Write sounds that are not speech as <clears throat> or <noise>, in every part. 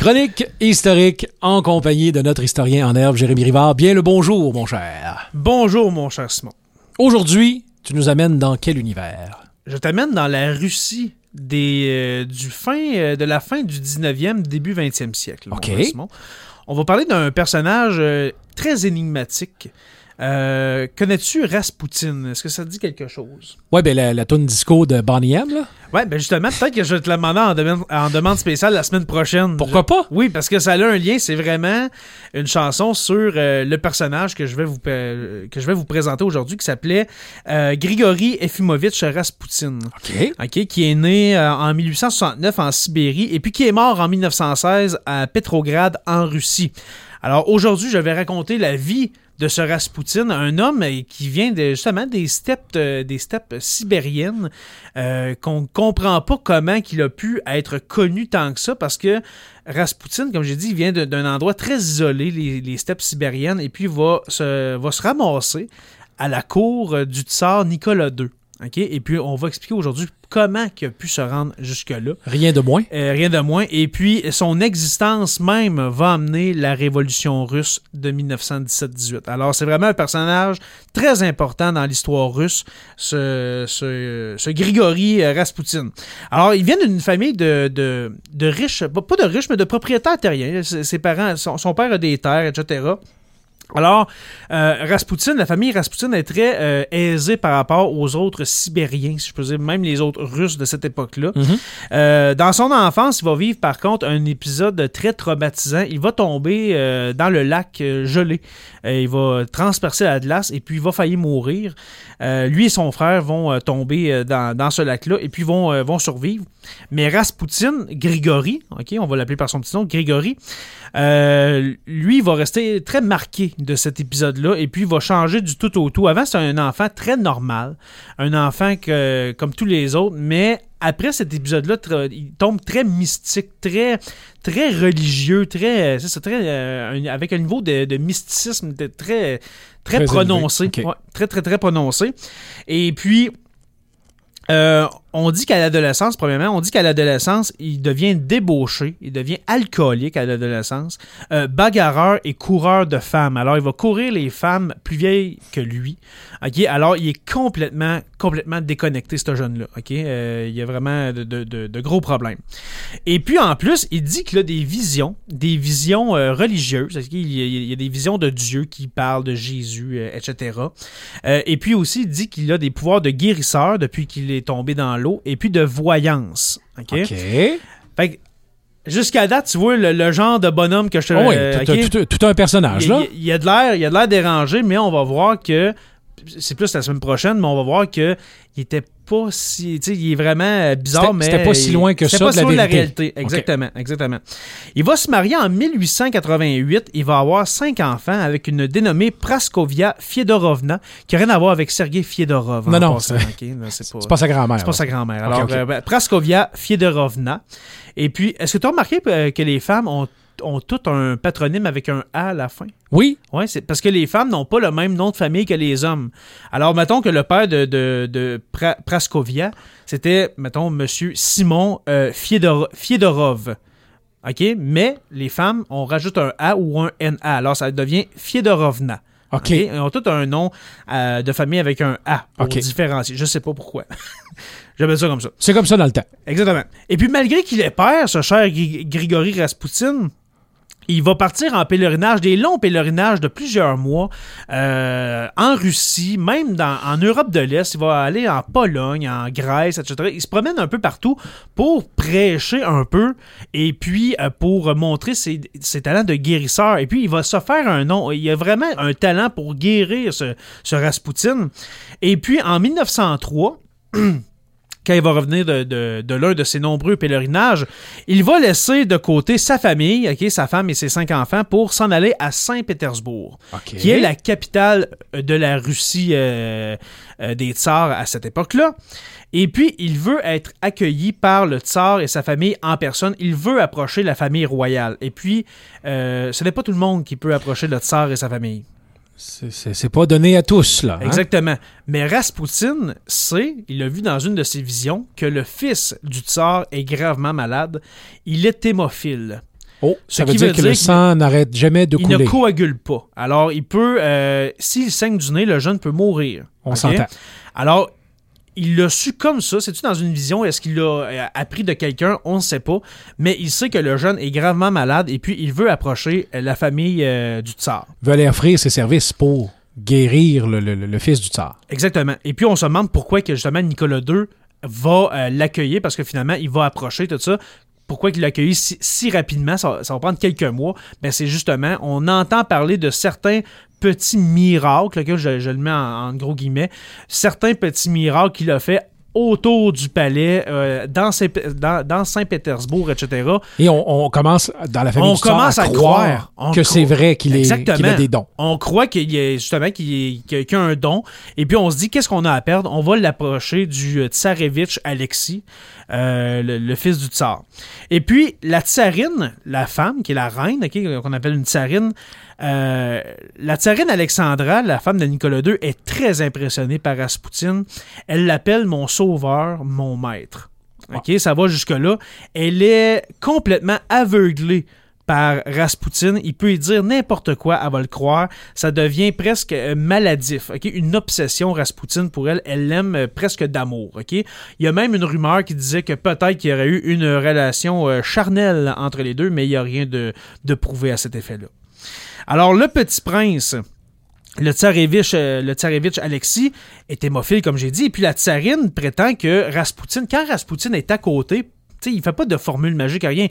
Chronique historique en compagnie de notre historien en herbe, Jérémy Rivard. Bien le bonjour, mon cher. Bonjour, mon cher Simon. Aujourd'hui, tu nous amènes dans quel univers? Je t'amène dans la Russie des, euh, du fin, euh, de la fin du 19e, début 20e siècle. mon OK. cher Simon. On va parler d'un personnage euh, très énigmatique. Euh, Connais-tu Rasputin? Est-ce que ça te dit quelque chose? Ouais, ben la, la toune disco de Bonnie M, là. Ouais, ben justement, peut-être que je vais te la demander en demande, en demande spéciale la semaine prochaine. Pourquoi pas? Oui, parce que ça a un lien. C'est vraiment une chanson sur euh, le personnage que je vais vous, euh, que je vais vous présenter aujourd'hui qui s'appelait Grigory Efimovitch Rasputin. OK. OK, qui est né en 1869 en Sibérie et puis qui est mort en 1916 à Petrograd en Russie. Alors aujourd'hui, je vais raconter la vie de ce Rasputin, un homme euh, qui vient justement des steppes, euh, des steppes sibériennes, euh, qu'on ne comprend pas comment qu'il a pu être connu tant que ça, parce que Rasputin, comme j'ai dit, vient d'un endroit très isolé, les, steppes sibériennes, et puis va se, va se ramasser à la cour du tsar Nicolas II. OK? Et puis, on va expliquer aujourd'hui comment il a pu se rendre jusque-là. Rien de moins. Euh, rien de moins. Et puis, son existence même va amener la révolution russe de 1917-18. Alors, c'est vraiment un personnage très important dans l'histoire russe, ce, ce, ce Grigory euh, Rasputin. Alors, il vient d'une famille de, de, de riches, pas pas de riches, mais de propriétaires terriens. Ses ses parents, son, son père a des terres, etc. Alors, euh, Rasputin, la famille Rasputin est très euh, aisée par rapport aux autres Sibériens, si je peux dire, même les autres Russes de cette époque-là. Mhm. Euh, dans son enfance, il va vivre par contre un épisode très traumatisant. Il va tomber dans le lac gelé. Il va transpercer la glace et puis il va faillir mourir. Lui et son frère vont tomber dans, dans ce lac-là et puis vont, vont survivre. Mais Rasputin, Grigory, ok, on va l'appeler par son petit nom, Grigory, euh, lui, va rester très marqué de cet épisode-là et puis il va changer du tout au tout. Avant, c'était un enfant très normal, un enfant que, comme tous les autres, mais après cet épisode-là, il tombe très mystique, très, très religieux, très, c'est ça, très, euh, avec un niveau de, de mysticisme de- très, très, Très prononcé. Ouais, très, très, très prononcé. Et puis, euh, on dit qu'à l'adolescence, premièrement, on dit qu'à l'adolescence, il devient débauché, il devient alcoolique à l'adolescence, euh, bagarreur et coureur de femmes. Alors, il va courir les femmes plus vieilles que lui. Alors, il est complètement, complètement déconnecté, ce jeune-là. Euh, il y a vraiment de, gros problèmes. Et puis, en plus, il dit qu'il a des visions, des visions euh, religieuses. Il, y a, des visions de Dieu qui parlent de Jésus, etc. Et puis aussi, il dit qu'il a des pouvoirs de guérisseur depuis qu'il est tombé dans l'eau, et puis de voyance. OK? OK. Fait que, jusqu'à date, tu vois le, le genre de bonhomme que je te Oh oui, euh, tout, tout- tout un personnage, il, là. il- il y a de l'air, il a de l'air dérangé, mais on va voir que c'est plus la semaine prochaine, mais on va voir que il était pas si, tu sais, il est vraiment euh, bizarre, C'était- mais c'était pas si loin que c'était ça pas de si la loin de la réalité, exactement, exactement. Il va se marier en 1888. Il va avoir cinq enfants avec une dénommée Praskovia Fiedorovna, qui n'a rien à voir avec Sergei Fiedorov. Non, non, c'est- ok? Là, c'est pas, pas sa grand-mère. c'est pas sa grand-mère. Alors, euh, ben, Praskovia Fiedorovna. Et puis, est-ce que tu as remarqué euh, que les femmes ont, ont toutes un patronyme avec un A à la fin? Oui, Oui, c'est parce que les femmes n'ont pas le même nom de famille que les hommes. Alors, mettons que le père de, de, de Pra- Praskovia, c'était, mettons, monsieur Simon euh, Fiedor- Fiedorov. OK? Mais les femmes, on rajoute un A ou un NA. Alors, ça devient Fiedorovna. OK. Ils ont tous un nom euh, de famille avec un A pour OK. différencier. Je sais pas pourquoi. <laughs> J'appelle ça comme ça. C'est comme ça dans le temps. Exactement. Et puis, malgré qu'il est père, ce cher Gri- Grigory Rasputin, il va partir en pèlerinage, des longs pèlerinages de plusieurs mois euh, en Russie, même en Europe de l'Est. Il va aller en Pologne, en Grèce, etc. Il se promène un peu partout pour prêcher un peu et puis euh, pour montrer ses, ses talents de guérisseur. Et puis, il va se faire un nom. Il a vraiment un talent pour guérir ce, ce Rasputin. Et puis, en 1903, <clears throat> quand il va revenir de, de- de l'un de ses nombreux pèlerinages, il va laisser de côté sa famille, ok, sa femme et ses cinq enfants, pour s'en aller à Saint-Pétersbourg, qui est la capitale de la Russie euh, euh, des tsars à cette époque-là. Et puis, il veut être accueilli par le tsar et sa famille en personne. Il veut approcher la famille royale. Et puis, euh, ce n'est pas tout le monde qui peut approcher le tsar et sa famille. C'est- pas donné à tous, là. hein? Exactement. Mais Rasputin sait, il a vu dans une de ses visions, que le fils du tsar est gravement malade. Il est hémophile. Oh, ça Ce veut qui dire veut que le sang n'arrête jamais de Il couler. ne coagule pas. Alors, il peut, euh, s'il saigne du nez, le jeune peut mourir. On s'entend. Alors, il l'a su comme ça. C'est-tu dans une vision? Est-ce qu'il l'a euh, appris de quelqu'un? On ne sait pas. Mais il sait que le jeune est gravement malade et puis il veut approcher euh, la famille euh, du tsar. veut aller offrir ses services pour guérir le, le- le fils du tsar. Exactement. Et puis, on se demande pourquoi que justement Nicolas II va euh, l'accueillir parce que finalement, il va approcher tout ça. Pourquoi il l'a accueilli si, rapidement? Ça, va prendre quelques mois. Ben, c'est justement, on entend parler de certains petits miracles, que je, le mets en gros guillemets, certains petits miracles qu'il a fait autour du palais, euh, dans, Saint- dans- dans Saint-Pétersbourg, etc. Et on, on commence dans la famille On commence à, à croire que c'est vrai qu'il est- a des dons. On croit qu'il y a justement qu'il a- un don. Et puis on se dit qu'est-ce qu'on a à perdre? On va l'approcher du euh, tsarevitch Alexis, euh, le, le fils du tsar. Et puis la tsarine, la femme qui est la reine, qu'on appelle une tsarine, euh, la tsarine Alexandra, la femme de Nicolas II, est très impressionnée par Raspoutine. Elle l'appelle mon sauveur, mon maître. OK, ça va jusque-là. Elle est complètement aveuglée par Raspoutine. Il peut y dire n'importe quoi, elle va le croire. Ça devient presque euh, maladif. OK? Une obsession, Raspoutine, pour elle. Elle l'aime euh, presque d'amour. OK? Il y a même une rumeur qui disait que peut-être qu'il y aurait eu une relation charnelle entre les deux, mais il n'y a rien de, de prouvé à cet effet-là. Alors, le petit prince, le tsarevitch, euh, le tsarevitch Alexis est hémophile, comme j'ai dit, et puis la tsarine prétend que Raspoutine, quand Raspoutine est à côté, tu sais, il fait pas de formule magique, rien.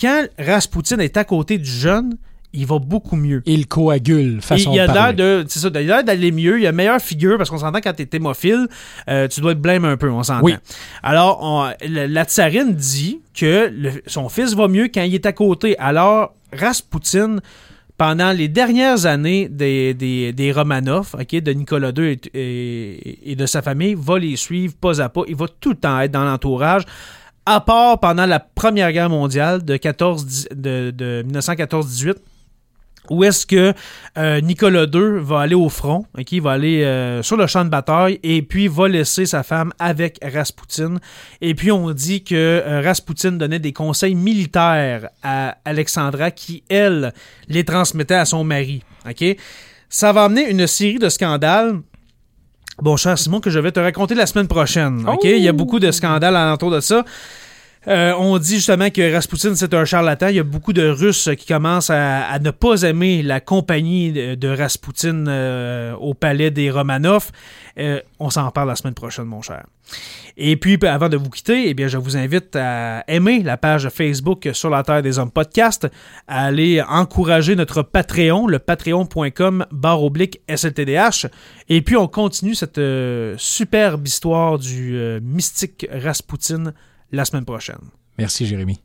Quand Raspoutine est à côté du jeune, il va beaucoup mieux. Il coagule, façon il, il a l'air de, c'est ça, il a l'air d'aller mieux. Il a une meilleure figure parce qu'on s'entend quand t'es hémophile, euh, tu dois te blâmer un peu, on s'entend. Oui. Alors, on- la, la tsarine dit que le- son fils va mieux quand il est à côté. Alors, Raspoutine, pendant les dernières années des, des, des Romanov, ok, de Nicolas II et de sa famille, va les suivre pas à pas. Il va tout le temps être dans l'entourage. À part pendant la Première Guerre mondiale de, 14, de, de 1914-18, où est-ce que euh, Nicolas II va aller au front, ok, il va aller euh, sur le champ de bataille et puis va laisser sa femme avec Raspoutine. Et puis on dit que euh, Raspoutine donnait des conseils militaires à Alexandra qui, elle, les transmettait à son mari. ok. Ça va amener une série de scandales. Bon, cher Simon, que je vais te raconter la semaine prochaine. ok. Oh! Il y a beaucoup de scandales alentour de ça. Euh, on dit justement que Raspoutine, c'est un charlatan. Il y a beaucoup de Russes qui commencent à, ne pas aimer la compagnie de, de Raspoutine euh, au palais des Romanov. Euh, on s'en parle la semaine prochaine, mon cher. Et puis, ben, avant de vous quitter, eh bien, je vous invite à aimer la page Facebook Sur la Terre des Hommes podcast, à aller encourager notre Patreon, le patreon.com barre oblique SLTDH. Et puis, on continue cette euh, superbe histoire du mystique Raspoutine la semaine prochaine. Merci, Jérémy.